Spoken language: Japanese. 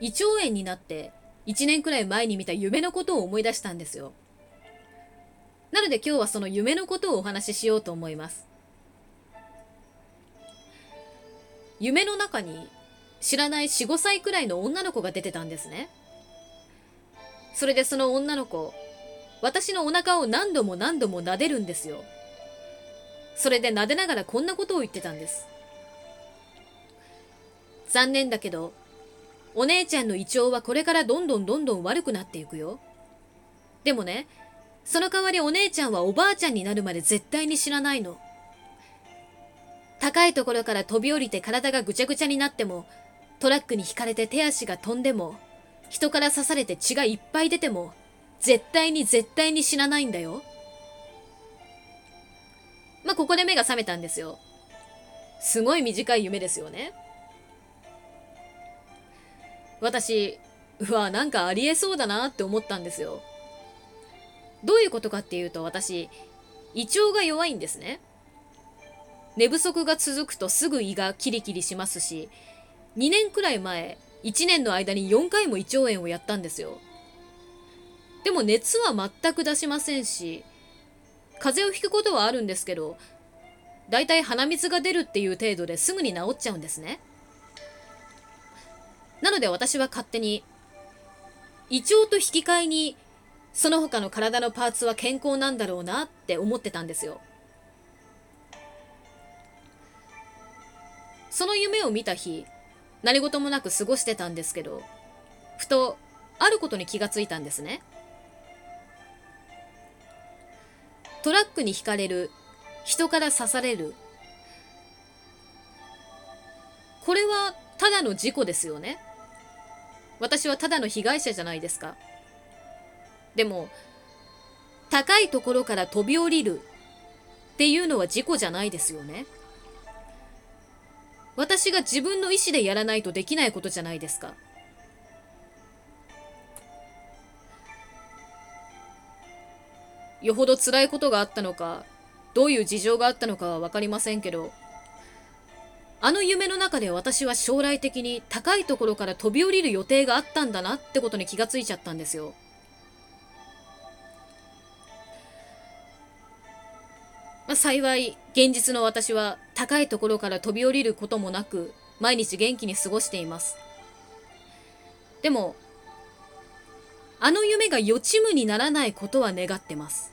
胃腸炎になって1年くらい前に見た夢のことを思い出したんですよ。なので今日はその夢のことをお話ししようと思います。夢の中に知らない4、5歳くらいの女の子が出てたんですね。それでその女の子、私のお腹を何度も何度も撫でるんですよ。それで撫でながらこんなことを言ってたんです。残念だけど、お姉ちゃんの胃腸はこれからどんどんどんどん悪くなっていくよ。でもね、その代わりお姉ちゃんはおばあちゃんになるまで絶対に知らないの。高いところから飛び降りて体がぐちゃぐちゃになっても、トラックにひかれて手足が飛んでも、人から刺されて血がいっぱい出ても、絶対に絶対に死なないんだよ。まあ、ここで目が覚めたんですよ。すごい短い夢ですよね。私、うわ、なんかありえそうだなって思ったんですよ。どういうことかっていうと、私、胃腸が弱いんですね。寝不足が続くとすぐ胃がキリキリしますし、2年くらい前、1年の間に4回も胃腸炎をやったんですよ。でも熱は全く出しませんし、風邪をひくことはあるんですけど、だいたい鼻水が出るっていう程度ですぐに治っちゃうんですね。なので私は勝手に、胃腸と引き換えに、その他の体のパーツは健康なんだろうなって思ってたんですよ。その夢を見た日、何事もなく過ごしてたんですけど、ふと、あることに気がついたんですね。トラックにひかれる、人から刺される。これはただの事故ですよね。私はただの被害者じゃないですか。でも、高いところから飛び降りるっていうのは事故じゃないですよね。私が自分の意思でやらないとできないことじゃないですか。よほど辛いことがあったのか、どういう事情があったのかは分かりませんけど、あの夢の中で私は将来的に高いところから飛び降りる予定があったんだなってことに気がついちゃったんですよ。まあ、幸い、現実の私は高いところから飛び降りることもなく、毎日元気に過ごしています。でも、あの夢が予知夢にならないことは願ってます。